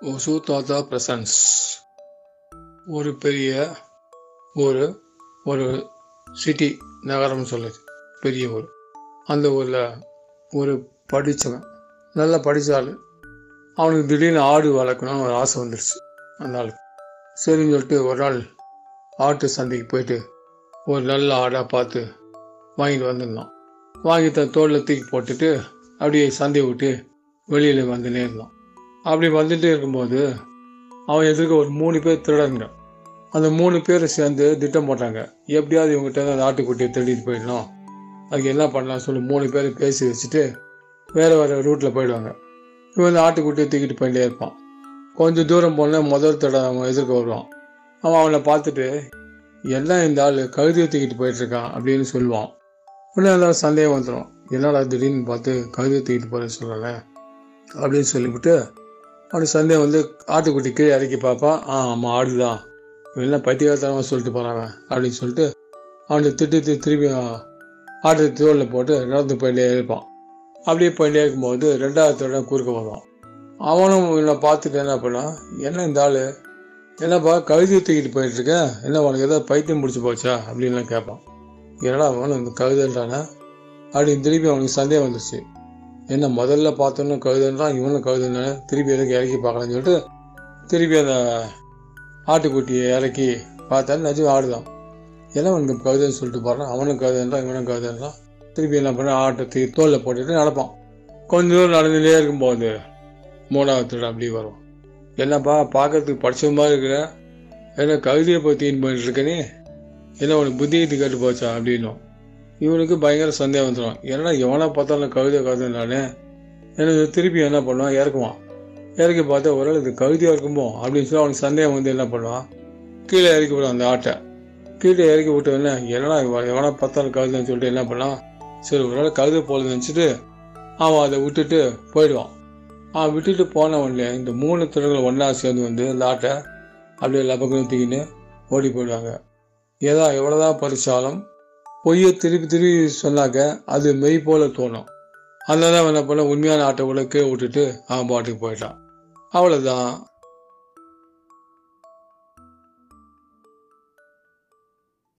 ஒசு தாத்தா பிரசன்ஸ். ஒரு பெரிய ஒரு ஒரு சிட்டி நகரம்னு சொல்லுது. பெரிய ஊர். அந்த ஊரில் ஒரு படித்தவன் நல்லா படித்த ஆள். அவனுக்கு திடீர்னு ஆடு வளர்க்கணும்னு ஒரு ஆசை வந்துடுச்சு அந்த ஆளுக்கு. சரின்னு சொல்லிட்டு ஒரு நாள் ஆட்டு சந்தைக்கு போயிட்டு ஒரு நல்ல ஆடாக பார்த்து வாங்கிட்டு வந்துருந்தான். வாங்கி தன் தோளில் தூக்கி போட்டுட்டு அப்படியே சந்தையை விட்டு வெளியில் வந்துனே இருந்தான் அப்படி வந்துட்டே இருக்கும்போது அவன் எதிர்க்க ஒரு மூணு பேர் திருடங்க. அந்த மூணு பேர் சேர்ந்து திட்டம் போட்டாங்க. எப்படியாவது இவங்ககிட்ட அந்த ஆட்டுக்குட்டியை திருடிட்டு போயிடணும். அதுக்கு என்ன பண்ணலாம் சொல்லி மூணு பேர் பேசி வச்சுட்டு வேறு வேறு ரூட்டில் போயிடுவாங்க. இவன் அந்த ஆட்டுக்குட்டியை தூக்கிட்டு போயிட்டே இருப்பான். கொஞ்சம் தூரம் போனால் முதல் தடவை அவன் எதிர்க்க வருவான். அவன் அவனை பார்த்துட்டு எல்லாம் இந்த ஆள் கழுதியை தூக்கிட்டு போயிட்டுருக்கான் அப்படின்னு சொல்லுவான். உடனே எல்லாம் சந்தேகம் வந்துடும் என்னடா திடீர்னு பார்த்து கழுதியை தூக்கிட்டு போகிறேன்னு சொல்லலை அப்படின்னு சொல்லிவிட்டு அவனுக்கு சந்தேகம் வந்து ஆட்டுக்குட்டி கீழே இறக்கி பார்ப்பான். ஆ ஆமாம் ஆடு தான் இவெல்லாம் பைத்தியகாரத்தனமாக சொல்லிட்டு போகிறாங்க அப்படின்னு சொல்லிட்டு அவனை திட்டு தி- திருப்பி ஆட்டு தோளில் போட்டு நடந்து போயிட்டே இருப்பான். அப்படியே போயிட்டே இருக்கும்போது ரெண்டாவது தடவை குறுக்க வருவான். அவனும் இவனை பார்த்துட்டு என்ன பண்ணான் என்ன இந்த ஆள்? என்னப்பா கழுதியை தூக்கிட்டு போயிட்டு என்ன உனக்கு ஏதாவது பைத்தியம் பிடிச்சி போச்சா? அப்படின்லாம் கேட்பான். என்னடா அவன் இந்த கழுதைன்றானே? அப்படின்னு திருப்பி அவனுக்கு சந்தேகம் வந்துச்சு என்ன முதல்ல பார்த்தோன்னு கழுதுன்றான் இவனும் கழுதுன்னு திருப்பி எதுக்கு இறக்கி பார்க்கலான்னு சொல்லிட்டு திருப்பி அந்த ஆட்டுக்குட்டியை இறக்கி பார்த்தாலும் நிஜம் ஆடுதான். எல்லாம் அவனுக்கு கழுதுன்னு சொல்லிட்டு போடுறான் அவனும் கழுதுன்றான் இவனும் கழுதுன்றான் திருப்பி என்ன பண்ண ஆட்டை தீ தோலில் போட்டுட்டு நடப்பான். கொஞ்ச தூரம் நடந்துகிட்டே இருக்கும்போது மூணாவது திருடன் அப்படி வரும் என்னப்பா பார்க்கறதுக்கு படித்த மாதிரி இருக்கிற என்ன கவிதையை போய் தீன் பண்ணிட்டு இருக்க நீ? என்ன உனக்கு புத்தி கேட்டு போச்சா அப்படின்னும். இவனுக்கு பயங்கர சந்தேகம் வந்துடும் ஏன்னா எவனை பார்த்தாலும் கவிதை கவிதைனாலே எனக்கு திருப்பி என்ன பண்ணுவான்? இறக்குவான். இறக்கி பார்த்தா ஒரு இது கவிதையாக இருக்குமோ? அப்படின்னு சொல்லி அவனுக்கு சந்தேகம் வந்து என்ன பண்ணுவான்? கீழே இறக்கி விடுவான் அந்த ஆட்டை. கீழே இறக்கி விட்ட உடனே என்னடா எவனா பார்த்தாலும் கவிதைன்னு சொல்லிட்டு என்ன பண்ணான்? சரி ஒரு நாள் கவிதை போல நினச்சிட்டு அவன் அதை விட்டுட்டு போயிடுவான். அவன் விட்டுட்டு போன உடனே இந்த மூணு திறன்கள் ஒன்றா சேர்ந்து வந்து இந்த ஆட்டை அப்படியே எல்லா பக்கம் தூக்கின்னு ஓடி போயிடுவாங்க. ஏதா எவ்வளோதான் பறிச்சாலும் பொய்யை திருப்பி திருப்பி சொன்னாக்க அது மெய் போல தோணும். அதனால அவன் என்ன பண்ண உண்மையான ஆட்டை கூட கீழே விட்டுட்டு அவன் பாட்டுக்கு போயிட்டான். அவ்வளோதான்